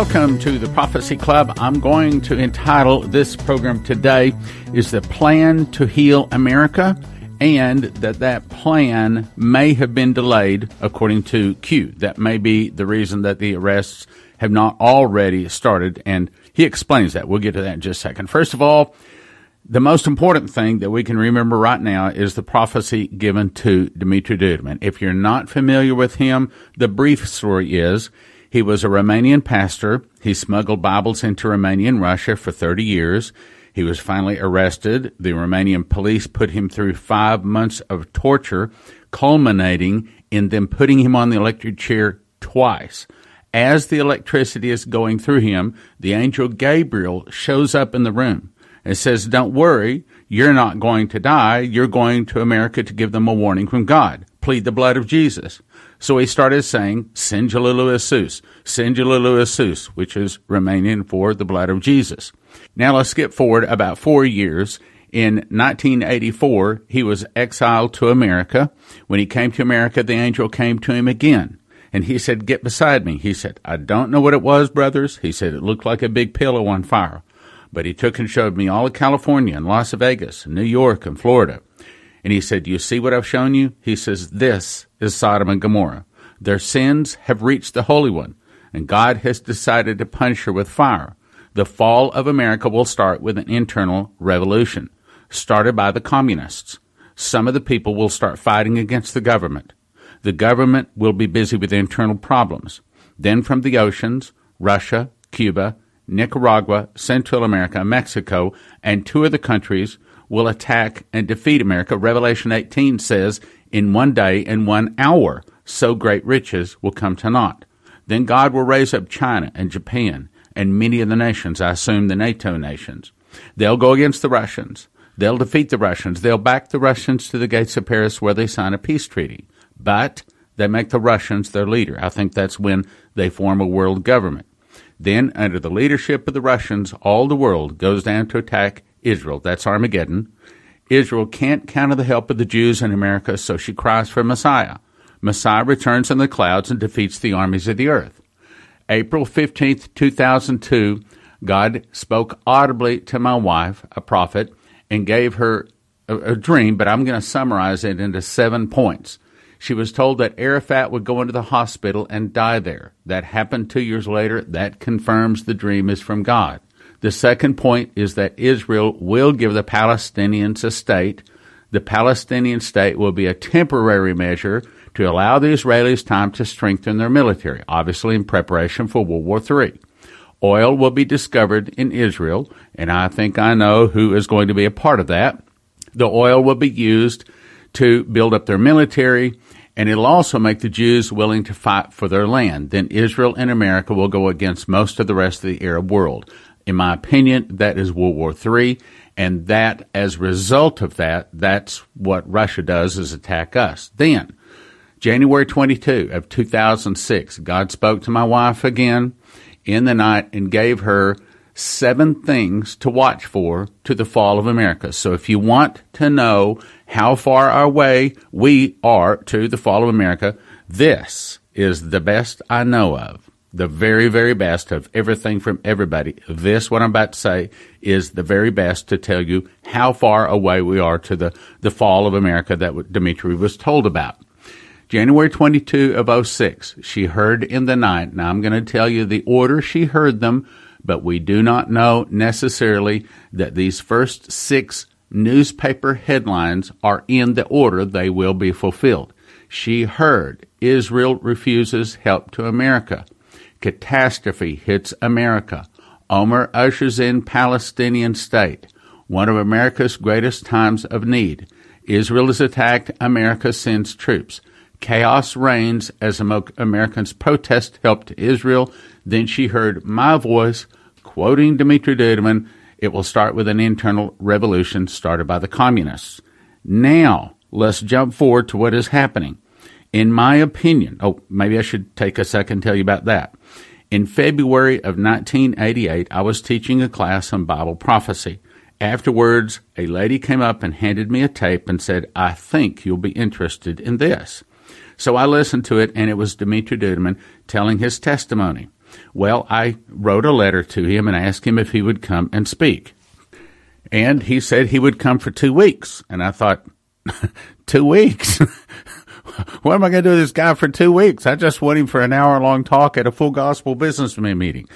Welcome to the Prophecy Club. I'm going to entitle this program today is the plan to heal America and that that plan may have been delayed according to Q. That may be the reason that the arrests have not already started and he explains that. We'll get to that in just a second. First of all, the most important thing that we can remember right now is the prophecy given to Dimitri Duduman. If you're not familiar with him, the brief story is he was a Romanian pastor. He smuggled Bibles into Romanian Russia for 30 years. He was finally arrested. The Romanian police put him through five months of torture, culminating in them putting him on the electric chair twice. As the electricity is going through him, the angel Gabriel shows up in the room and says, Don't worry, you're not going to die. You're going to America to give them a warning from God. Plead the blood of Jesus. So he started saying, Isus, Singululu Isus, which is Romanian for the blood of Jesus. Now let's skip forward about four years. In 1984, he was exiled to America. When he came to America, the angel came to him again. And he said, Get beside me. He said, I don't know what it was, brothers. He said, It looked like a big pillow on fire. But he took and showed me all of California and Las Vegas and New York and Florida. And he said, You see what I've shown you? He says, This is Sodom and Gomorrah. Their sins have reached the Holy One, and God has decided to punish her with fire. The fall of America will start with an internal revolution, started by the communists. Some of the people will start fighting against the government. The government will be busy with internal problems. Then from the oceans, Russia, Cuba, Nicaragua, Central America, Mexico, and two of the countries will attack and defeat America. Revelation 18 says, in one day and one hour, so great riches will come to naught. Then God will raise up China and Japan and many of the nations, I assume the NATO nations. They'll go against the Russians. They'll defeat the Russians. They'll back the Russians to the gates of Paris where they sign a peace treaty. But they make the Russians their leader. I think that's when they form a world government. Then, under the leadership of the Russians, all the world goes down to attack Israel. That's Armageddon. Israel can't count on the help of the Jews in America, so she cries for Messiah. Messiah returns in the clouds and defeats the armies of the earth. April 15th, 2002, God spoke audibly to my wife, a prophet, and gave her a, a dream, but I'm going to summarize it into seven points. She was told that Arafat would go into the hospital and die there. That happened two years later. That confirms the dream is from God. The second point is that Israel will give the Palestinians a state. The Palestinian state will be a temporary measure to allow the Israelis time to strengthen their military, obviously in preparation for World War III. Oil will be discovered in Israel, and I think I know who is going to be a part of that. The oil will be used to build up their military and it'll also make the Jews willing to fight for their land. Then Israel and America will go against most of the rest of the Arab world. In my opinion, that is World War III, and that, as a result of that, that's what Russia does is attack us. Then, January 22 of 2006, God spoke to my wife again in the night and gave her seven things to watch for to the fall of America. So if you want to know how far away we are to the fall of America, this is the best I know of. The very, very best of everything from everybody. This, what I'm about to say, is the very best to tell you how far away we are to the, the fall of America that Dimitri was told about. January 22 of 06, she heard in the night. Now I'm going to tell you the order she heard them but we do not know necessarily that these first six newspaper headlines are in the order they will be fulfilled. She heard Israel refuses help to America. Catastrophe hits America. Olmert ushers in Palestinian state, one of America's greatest times of need. Israel is attacked. America sends troops. Chaos reigns as Americans protest help to Israel. Then she heard my voice quoting Dmitry Duduman, it will start with an internal revolution started by the communists. Now, let's jump forward to what is happening. In my opinion, oh, maybe I should take a second to tell you about that. In February of 1988, I was teaching a class on Bible prophecy. Afterwards, a lady came up and handed me a tape and said, I think you'll be interested in this. So I listened to it, and it was Dmitry Duduman telling his testimony. Well, I wrote a letter to him and asked him if he would come and speak. And he said he would come for two weeks. And I thought, two weeks? what am I going to do with this guy for two weeks? I just want him for an hour long talk at a full gospel businessman meeting.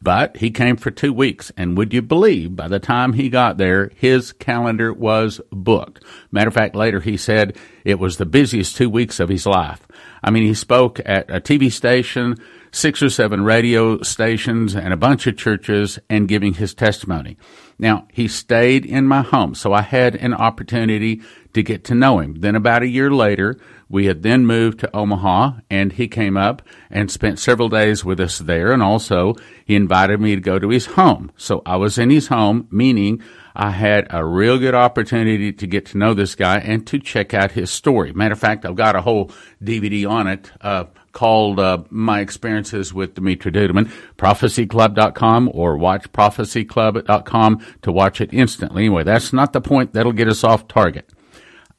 But he came for two weeks, and would you believe by the time he got there, his calendar was booked. Matter of fact, later he said it was the busiest two weeks of his life. I mean, he spoke at a TV station, six or seven radio stations, and a bunch of churches, and giving his testimony. Now, he stayed in my home, so I had an opportunity to get to know him. Then about a year later, we had then moved to Omaha and he came up and spent several days with us there. And also he invited me to go to his home. So I was in his home, meaning I had a real good opportunity to get to know this guy and to check out his story. Matter of fact, I've got a whole DVD on it, uh, called uh, My Experiences with Dimitri Duduman, prophecyclub.com or watchprophecyclub.com to watch it instantly. Anyway, that's not the point. That'll get us off target.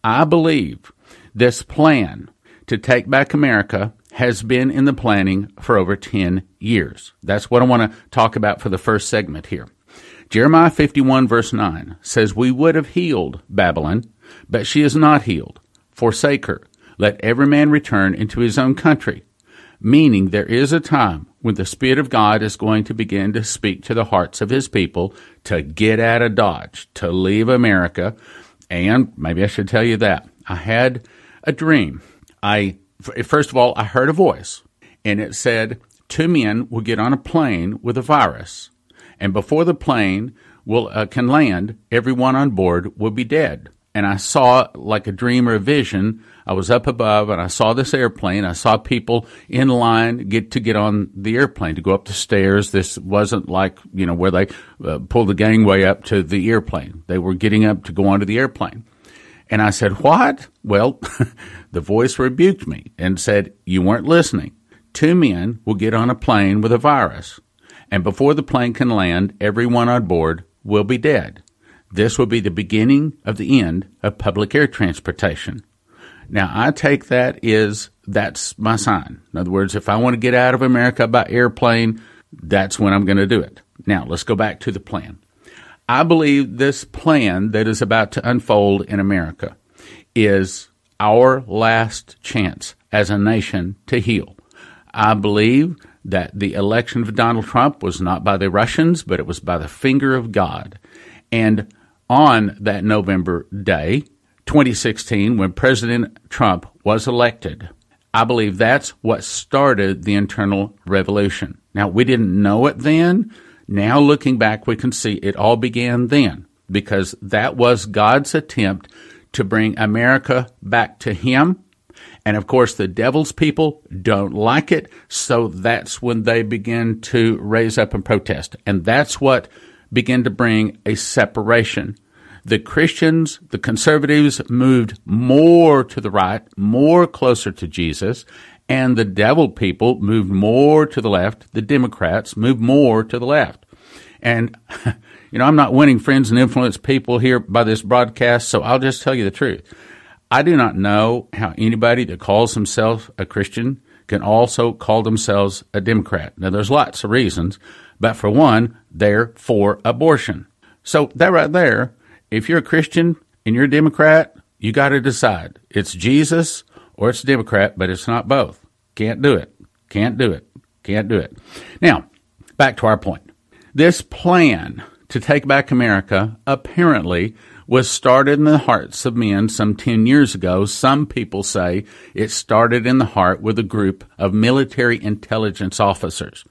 I believe this plan to take back America has been in the planning for over 10 years. That's what I want to talk about for the first segment here. Jeremiah 51 verse 9 says, We would have healed Babylon, but she is not healed. Forsake her. Let every man return into his own country. Meaning there is a time when the Spirit of God is going to begin to speak to the hearts of his people to get out of Dodge, to leave America. And maybe I should tell you that. I had a dream. I first of all, I heard a voice, and it said two men will get on a plane with a virus, and before the plane will uh, can land, everyone on board will be dead. And I saw like a dream or a vision. I was up above and I saw this airplane. I saw people in line get to get on the airplane to go up the stairs. This wasn't like you know where they uh, pulled the gangway up to the airplane. They were getting up to go onto the airplane. And I said, What? Well, the voice rebuked me and said, You weren't listening. Two men will get on a plane with a virus, and before the plane can land, everyone on board will be dead. This will be the beginning of the end of public air transportation. Now, I take that is that's my sign. In other words, if I want to get out of America by airplane, that's when I'm going to do it. Now, let's go back to the plan. I believe this plan that is about to unfold in America is our last chance as a nation to heal. I believe that the election of Donald Trump was not by the Russians, but it was by the finger of God. And on that November day, 2016, when President Trump was elected, I believe that's what started the internal revolution. Now, we didn't know it then, now, looking back, we can see it all began then because that was God's attempt to bring America back to Him. And of course, the devil's people don't like it. So that's when they begin to raise up and protest. And that's what began to bring a separation. The Christians, the conservatives moved more to the right, more closer to Jesus, and the devil people moved more to the left. The Democrats moved more to the left. And, you know, I'm not winning friends and influence people here by this broadcast, so I'll just tell you the truth. I do not know how anybody that calls himself a Christian can also call themselves a Democrat. Now, there's lots of reasons, but for one, they're for abortion. So that right there, if you're a Christian and you're a Democrat, you got to decide. It's Jesus or it's Democrat, but it's not both. Can't do it. Can't do it. Can't do it. Now, back to our point. This plan to take back America apparently was started in the hearts of men some 10 years ago. Some people say it started in the heart with a group of military intelligence officers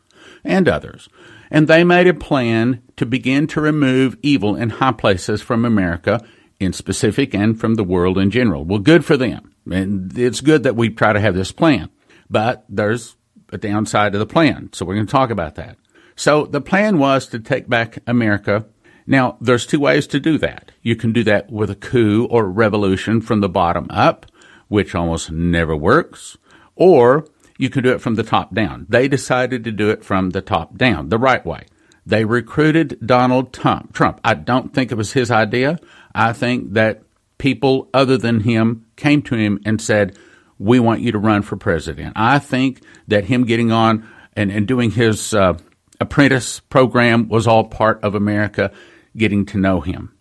and others. And they made a plan to begin to remove evil in high places from America in specific and from the world in general. Well, good for them. And it's good that we try to have this plan. But there's a downside to the plan. So we're going to talk about that. So the plan was to take back America. Now, there's two ways to do that. You can do that with a coup or revolution from the bottom up, which almost never works, or you can do it from the top down. They decided to do it from the top down, the right way. They recruited Donald Trump. I don't think it was his idea. I think that people other than him came to him and said, we want you to run for president. I think that him getting on and, and doing his uh, apprentice program was all part of America getting to know him.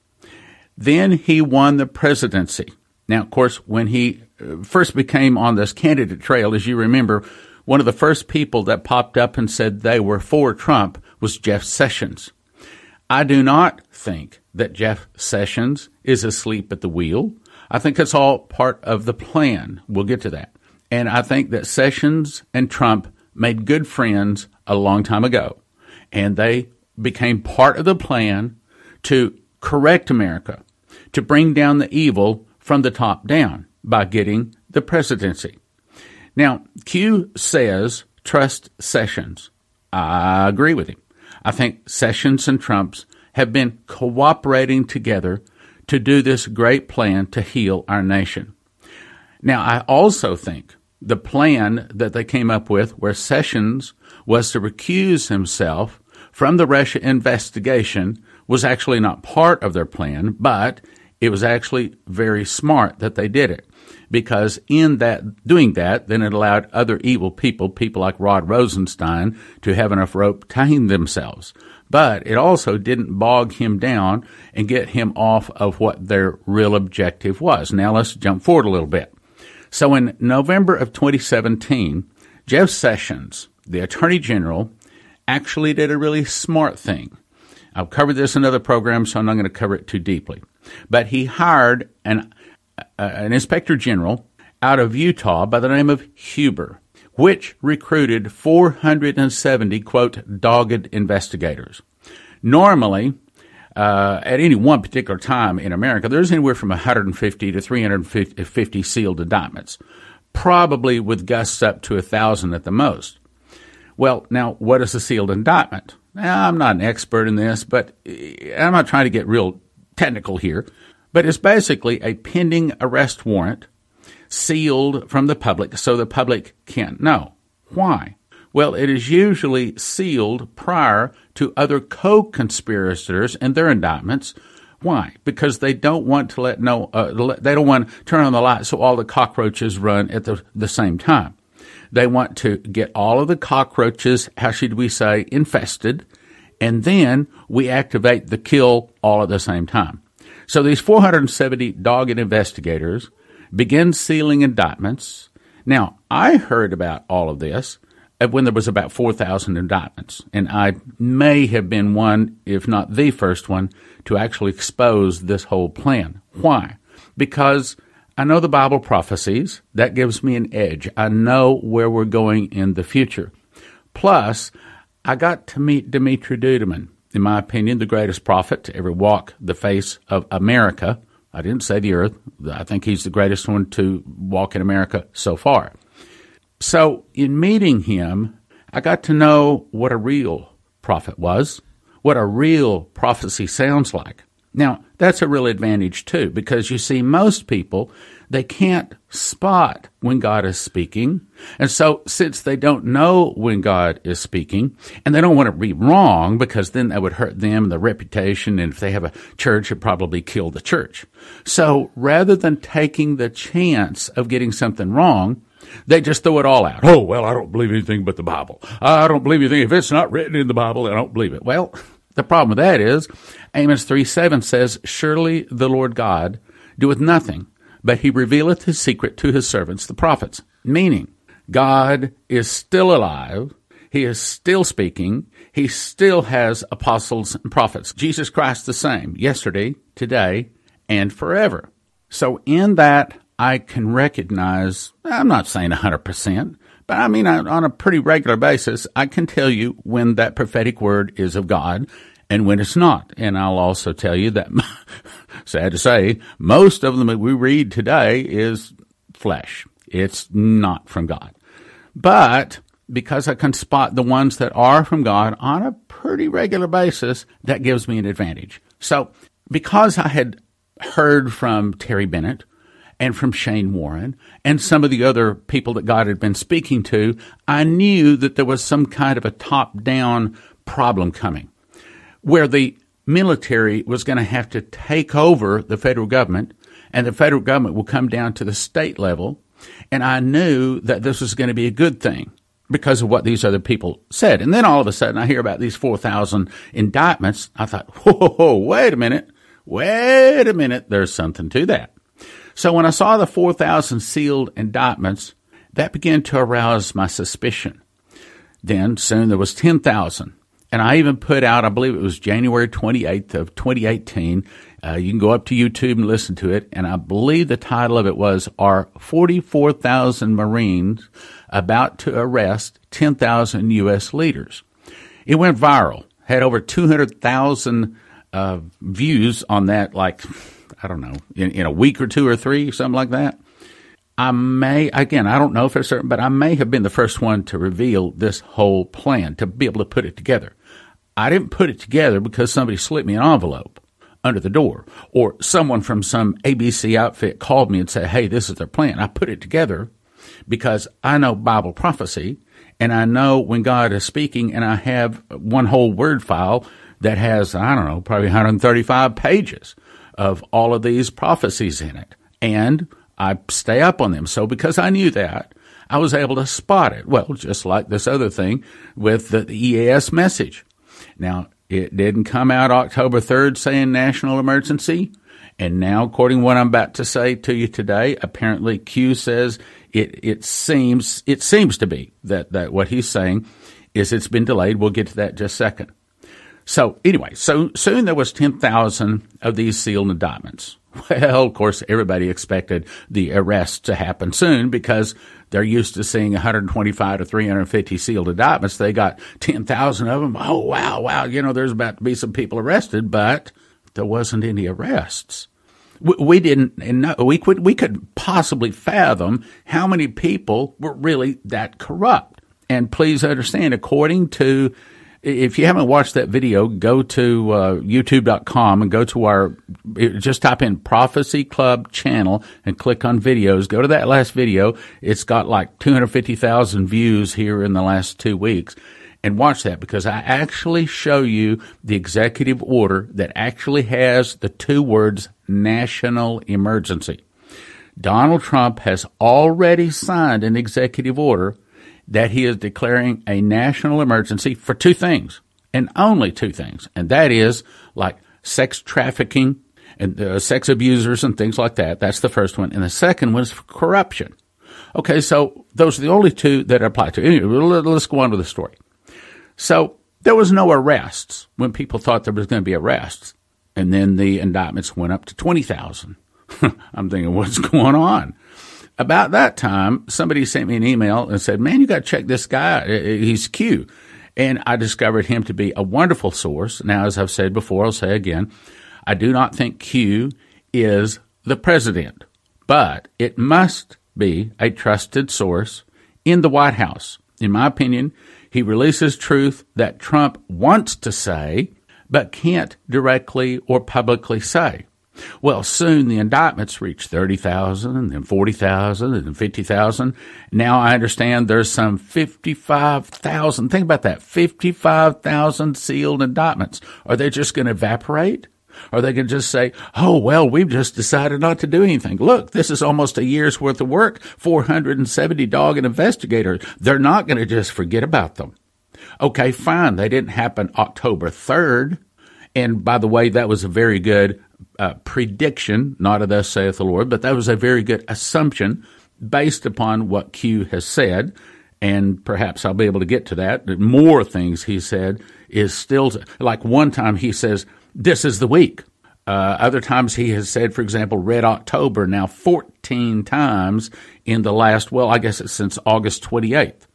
Then he won the presidency. Now, of course, when he first became on this candidate trail, as you remember, one of the first people that popped up and said they were for Trump was Jeff Sessions. I do not think that Jeff Sessions is asleep at the wheel. I think it's all part of the plan. We'll get to that. And I think that Sessions and Trump made good friends a long time ago. And they became part of the plan to correct America, to bring down the evil from the top down by getting the presidency. Now, Q says trust Sessions. I agree with him. I think Sessions and Trump's have been cooperating together to do this great plan to heal our nation. Now, I also think the plan that they came up with, where Sessions was to recuse himself from the Russia investigation, was actually not part of their plan, but it was actually very smart that they did it. Because in that, doing that, then it allowed other evil people, people like Rod Rosenstein, to have enough rope to hang themselves. But it also didn't bog him down and get him off of what their real objective was. Now let's jump forward a little bit. So in November of 2017, Jeff Sessions, the Attorney General, actually did a really smart thing. I've covered this in other programs, so I'm not going to cover it too deeply. But he hired an, uh, an inspector general out of Utah by the name of Huber, which recruited 470, quote, dogged investigators. Normally, uh, at any one particular time in America, there's anywhere from 150 to 350 sealed indictments, probably with gusts up to a thousand at the most. Well, now, what is a sealed indictment? Now, I'm not an expert in this, but eh, I'm not trying to get real technical here, but it's basically a pending arrest warrant sealed from the public so the public can't know. Why? Well, it is usually sealed prior to other co-conspirators and their indictments. Why? Because they don't want to let no, uh, they don't want to turn on the light so all the cockroaches run at the, the same time. They want to get all of the cockroaches, how should we say, infested, and then we activate the kill all at the same time. So these 470 dogged investigators begin sealing indictments. Now, I heard about all of this when there was about 4,000 indictments. And I may have been one, if not the first one, to actually expose this whole plan. Why? Because I know the Bible prophecies. That gives me an edge. I know where we're going in the future. Plus, I got to meet Dimitri Duduman, in my opinion, the greatest prophet to ever walk the face of America. I didn't say the earth. I think he's the greatest one to walk in America so far. So, in meeting him, I got to know what a real prophet was, what a real prophecy sounds like. Now, that's a real advantage too, because you see, most people, they can't spot when God is speaking. And so, since they don't know when God is speaking, and they don't want to be wrong, because then that would hurt them and their reputation, and if they have a church, it probably kill the church. So, rather than taking the chance of getting something wrong, they just throw it all out. Oh, well, I don't believe anything but the Bible. I don't believe anything. If it's not written in the Bible, I don't believe it. Well, the problem with that is Amos 3 7 says, Surely the Lord God doeth nothing, but he revealeth his secret to his servants, the prophets. Meaning, God is still alive. He is still speaking. He still has apostles and prophets. Jesus Christ the same, yesterday, today, and forever. So in that I can recognize, I'm not saying 100%, but I mean, on a pretty regular basis, I can tell you when that prophetic word is of God and when it's not. And I'll also tell you that, sad to say, most of them that we read today is flesh. It's not from God. But because I can spot the ones that are from God on a pretty regular basis, that gives me an advantage. So because I had heard from Terry Bennett, and from Shane Warren and some of the other people that God had been speaking to, I knew that there was some kind of a top down problem coming where the military was going to have to take over the federal government and the federal government will come down to the state level. And I knew that this was going to be a good thing because of what these other people said. And then all of a sudden I hear about these 4,000 indictments. I thought, whoa, whoa, wait a minute. Wait a minute. There's something to that. So when I saw the 4,000 sealed indictments, that began to arouse my suspicion. Then soon there was 10,000. And I even put out, I believe it was January 28th of 2018. Uh, you can go up to YouTube and listen to it. And I believe the title of it was, Are 44,000 Marines About to Arrest 10,000 U.S. Leaders? It went viral, had over 200,000 uh, views on that, like, I don't know, in, in a week or two or three, something like that. I may, again, I don't know for certain, but I may have been the first one to reveal this whole plan, to be able to put it together. I didn't put it together because somebody slipped me an envelope under the door or someone from some ABC outfit called me and said, Hey, this is their plan. I put it together because I know Bible prophecy and I know when God is speaking and I have one whole word file that has, I don't know, probably 135 pages of all of these prophecies in it. And I stay up on them. So because I knew that, I was able to spot it. Well, just like this other thing with the EAS message. Now, it didn't come out October 3rd saying national emergency. And now, according to what I'm about to say to you today, apparently Q says it, it seems, it seems to be that, that what he's saying is it's been delayed. We'll get to that just a second. So anyway, so soon there was 10,000 of these sealed indictments. Well, of course, everybody expected the arrest to happen soon because they're used to seeing 125 to 350 sealed indictments. They got 10,000 of them. Oh, wow, wow. You know, there's about to be some people arrested, but there wasn't any arrests. We, didn't, and we could, we could possibly fathom how many people were really that corrupt. And please understand, according to if you haven't watched that video, go to uh, youtube.com and go to our, just type in Prophecy Club channel and click on videos. Go to that last video. It's got like 250,000 views here in the last two weeks. And watch that because I actually show you the executive order that actually has the two words national emergency. Donald Trump has already signed an executive order that he is declaring a national emergency for two things, and only two things, and that is like sex trafficking and uh, sex abusers and things like that. That's the first one, and the second one is for corruption. Okay, so those are the only two that apply to. Anyway, let's go on with the story. So there was no arrests when people thought there was going to be arrests, and then the indictments went up to twenty thousand. I'm thinking, what's going on? About that time, somebody sent me an email and said, man, you got to check this guy. He's Q. And I discovered him to be a wonderful source. Now, as I've said before, I'll say again, I do not think Q is the president, but it must be a trusted source in the White House. In my opinion, he releases truth that Trump wants to say, but can't directly or publicly say. Well, soon the indictments reached 30,000 and then 40,000 and then 50,000. Now I understand there's some 55,000. Think about that. 55,000 sealed indictments. Are they just going to evaporate? Are they going to just say, oh, well, we've just decided not to do anything? Look, this is almost a year's worth of work, 470 dog and investigators. They're not going to just forget about them. Okay, fine. They didn't happen October 3rd. And by the way, that was a very good uh, prediction, not a thus saith the Lord, but that was a very good assumption based upon what Q has said. And perhaps I'll be able to get to that. More things he said is still, like one time he says, this is the week. Uh, other times he has said, for example, Red October now 14 times in the last, well, I guess it's since August 28th.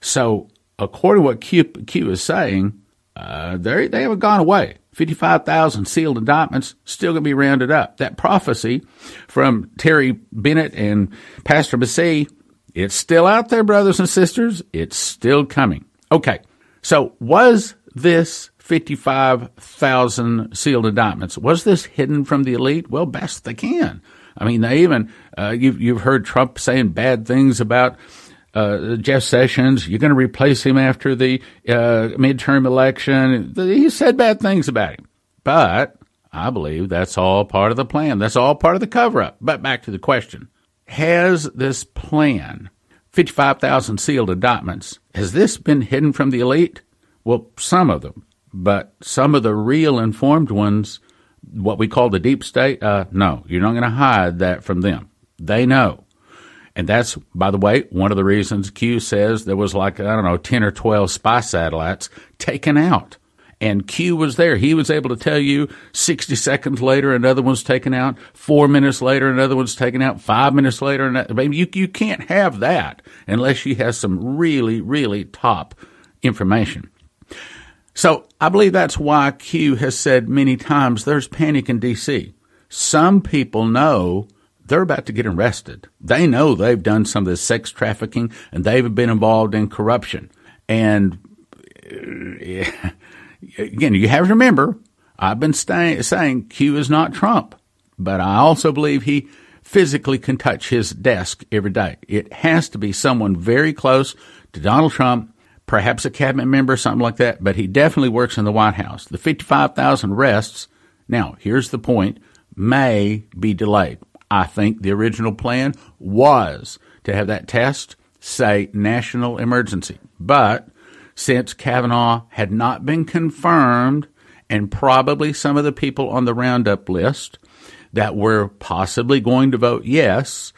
So according to what Q, Q is saying, uh, they haven't gone away. 55,000 sealed indictments still going to be rounded up. That prophecy from Terry Bennett and Pastor Massey, it's still out there, brothers and sisters. It's still coming. Okay. So was this 55,000 sealed indictments, was this hidden from the elite? Well, best they can. I mean, they even, uh, you've, you've heard Trump saying bad things about uh, Jeff Sessions. You're going to replace him after the uh, midterm election. He said bad things about him, but I believe that's all part of the plan. That's all part of the cover up. But back to the question: Has this plan 55,000 sealed indictments. Has this been hidden from the elite? Well, some of them. But some of the real informed ones, what we call the deep state, uh, no, you're not going to hide that from them. They know. And that's, by the way, one of the reasons Q says there was like, I don't know, 10 or 12 spy satellites taken out. And Q was there. He was able to tell you 60 seconds later, another one's taken out. Four minutes later, another one's taken out. Five minutes later, mean, you, you can't have that unless she has some really, really top information. So I believe that's why Q has said many times there's panic in DC. Some people know they're about to get arrested. They know they've done some of this sex trafficking and they've been involved in corruption. And uh, again, you have to remember, I've been stay, saying Q is not Trump, but I also believe he physically can touch his desk every day. It has to be someone very close to Donald Trump, perhaps a cabinet member, something like that, but he definitely works in the White House. The 55,000 arrests, now here's the point, may be delayed. I think the original plan was to have that test say national emergency. But since Kavanaugh had not been confirmed, and probably some of the people on the roundup list that were possibly going to vote yes,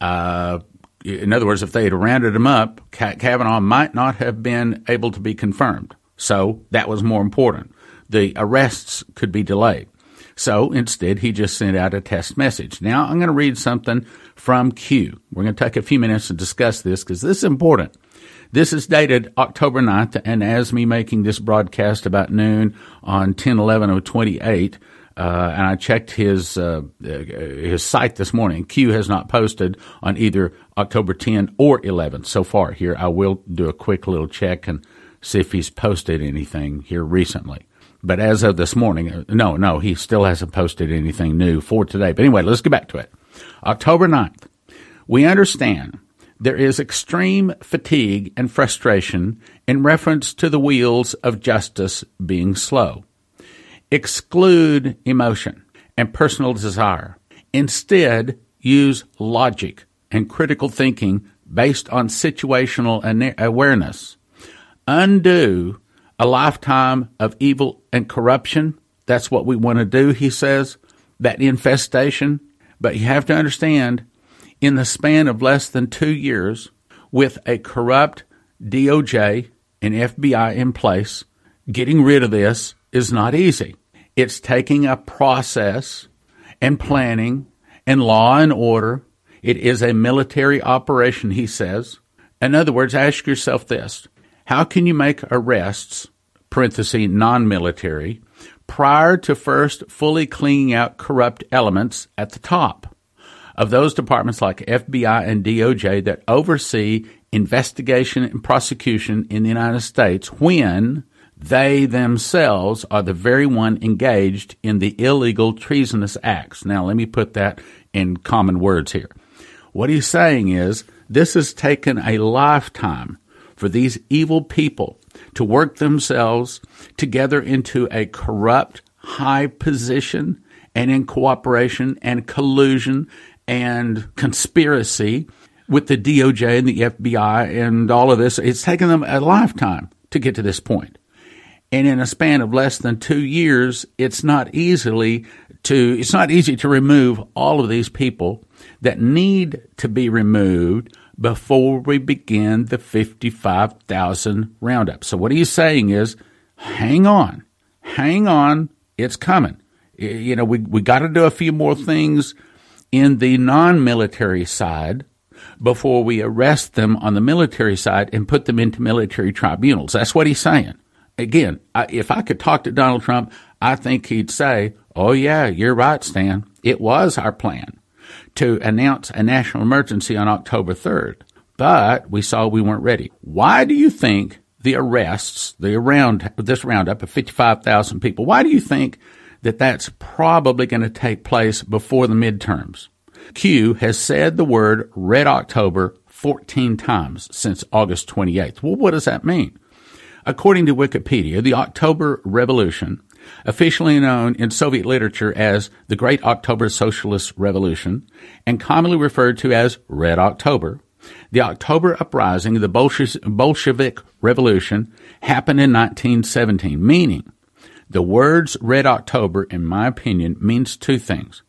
uh, in other words, if they had rounded him up, Kavanaugh might not have been able to be confirmed. So that was more important. The arrests could be delayed. So instead, he just sent out a test message. Now I'm going to read something from Q. We're going to take a few minutes to discuss this because this is important. This is dated October 9th, and as me making this broadcast about noon on 10 11 of 28, uh, and I checked his uh, his site this morning. Q has not posted on either October 10 or 11 so far. Here, I will do a quick little check and see if he's posted anything here recently. But as of this morning, uh, no, no, he still hasn't posted anything new for today. But anyway, let's get back to it. October 9th. We understand there is extreme fatigue and frustration in reference to the wheels of justice being slow. Exclude emotion and personal desire. Instead, use logic and critical thinking based on situational awareness. Undo a lifetime of evil and corruption. That's what we want to do, he says, that infestation. But you have to understand, in the span of less than two years, with a corrupt DOJ and FBI in place, getting rid of this is not easy. It's taking a process and planning and law and order. It is a military operation, he says. In other words, ask yourself this how can you make arrests, parenthesis, non military, prior to first fully cleaning out corrupt elements at the top of those departments like FBI and DOJ that oversee investigation and prosecution in the United States when they themselves are the very one engaged in the illegal treasonous acts. Now, let me put that in common words here. What he's saying is this has taken a lifetime for these evil people to work themselves together into a corrupt high position and in cooperation and collusion and conspiracy with the DOJ and the FBI and all of this. It's taken them a lifetime to get to this point. And in a span of less than two years, it's not easily to, it's not easy to remove all of these people that need to be removed before we begin the 55,000 roundup. So what he's saying is, hang on, hang on, it's coming. You know, we, we got to do a few more things in the non-military side before we arrest them on the military side and put them into military tribunals. That's what he's saying. Again, I, if I could talk to Donald Trump, I think he'd say, Oh yeah, you're right, Stan. It was our plan to announce a national emergency on October 3rd, but we saw we weren't ready. Why do you think the arrests, the around this roundup of 55,000 people, why do you think that that's probably going to take place before the midterms? Q has said the word Red October 14 times since August 28th. Well, what does that mean? According to Wikipedia, the October Revolution officially known in Soviet literature as the Great October Socialist Revolution and commonly referred to as Red October, The October uprising, of the Bolshevik Revolution, happened in 1917, meaning the words Red October, in my opinion, means two things.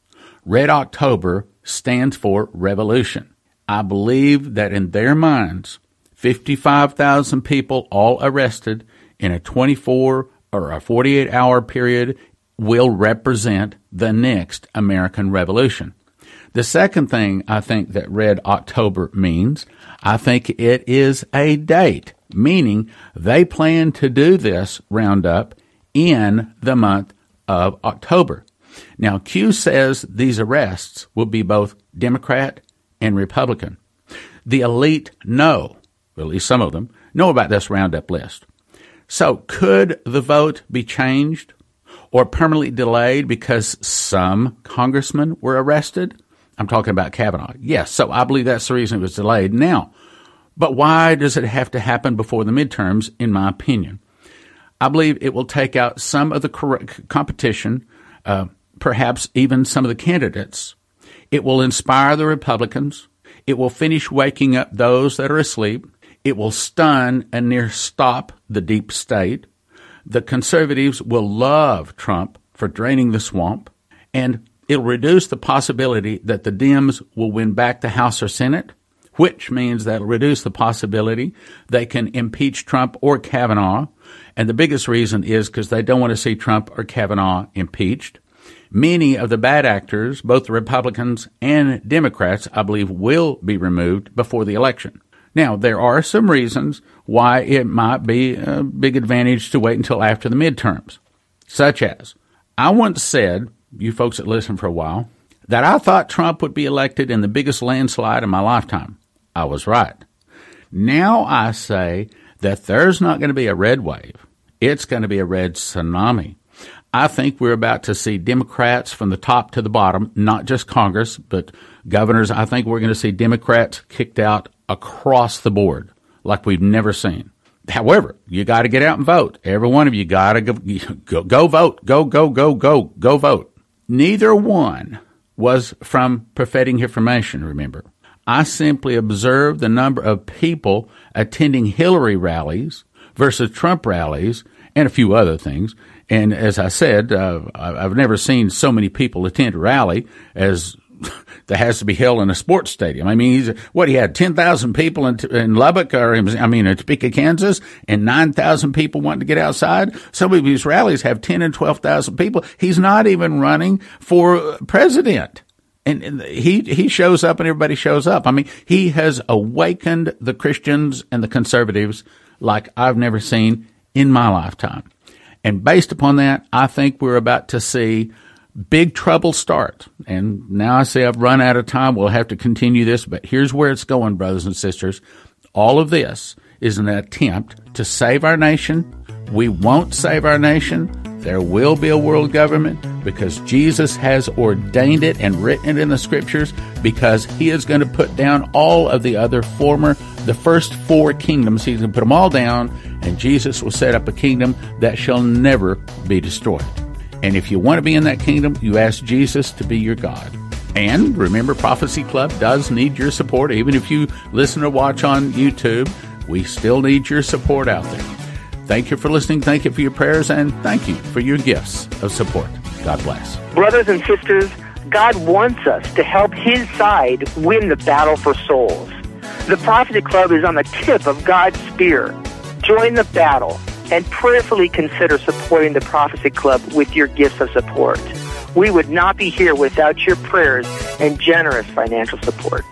Red October stands for revolution. I believe that in their minds, 55,000 people all arrested in a 24 or a 48 hour period will represent the next American Revolution. The second thing I think that Red October means, I think it is a date, meaning they plan to do this roundup in the month of October. Now, Q says these arrests will be both Democrat and Republican. The elite know, at least some of them, know about this roundup list. So, could the vote be changed or permanently delayed because some congressmen were arrested? I'm talking about Kavanaugh. Yes, so I believe that's the reason it was delayed. Now, but why does it have to happen before the midterms, in my opinion? I believe it will take out some of the competition, uh, perhaps even some of the candidates. It will inspire the Republicans. It will finish waking up those that are asleep. It will stun and near stop the deep state. The conservatives will love Trump for draining the swamp. And it'll reduce the possibility that the Dems will win back the House or Senate, which means that'll reduce the possibility they can impeach Trump or Kavanaugh. And the biggest reason is because they don't want to see Trump or Kavanaugh impeached. Many of the bad actors, both the Republicans and Democrats, I believe, will be removed before the election. Now, there are some reasons why it might be a big advantage to wait until after the midterms, such as I once said you folks that listen for a while, that I thought Trump would be elected in the biggest landslide in my lifetime. I was right. Now I say that there's not going to be a red wave. It's going to be a red tsunami. I think we're about to see Democrats from the top to the bottom, not just Congress, but governors. I think we're going to see Democrats kicked out across the board like we've never seen. However, you got to get out and vote. Every one of you got to go, go, go vote. Go, go, go, go, go vote. Neither one was from prophetic information, remember. I simply observed the number of people attending Hillary rallies versus Trump rallies and a few other things. And as I said, uh, I've never seen so many people attend a rally as that has to be held in a sports stadium. I mean, he's, what he had 10,000 people in, in Lubbock or I mean, in Topeka, Kansas and 9,000 people wanting to get outside. Some of these rallies have 10 and 12,000 people. He's not even running for president. And he, he shows up and everybody shows up. I mean, he has awakened the Christians and the conservatives like I've never seen in my lifetime. And based upon that, I think we're about to see big trouble start. And now I say I've run out of time. We'll have to continue this, but here's where it's going, brothers and sisters. All of this is an attempt to save our nation. We won't save our nation. There will be a world government because Jesus has ordained it and written it in the scriptures because he is going to put down all of the other former, the first four kingdoms. He's going to put them all down and Jesus will set up a kingdom that shall never be destroyed. And if you want to be in that kingdom, you ask Jesus to be your God. And remember, Prophecy Club does need your support. Even if you listen or watch on YouTube, we still need your support out there. Thank you for listening. Thank you for your prayers. And thank you for your gifts of support. God bless. Brothers and sisters, God wants us to help His side win the battle for souls. The Prophecy Club is on the tip of God's spear. Join the battle and prayerfully consider supporting the Prophecy Club with your gifts of support. We would not be here without your prayers and generous financial support.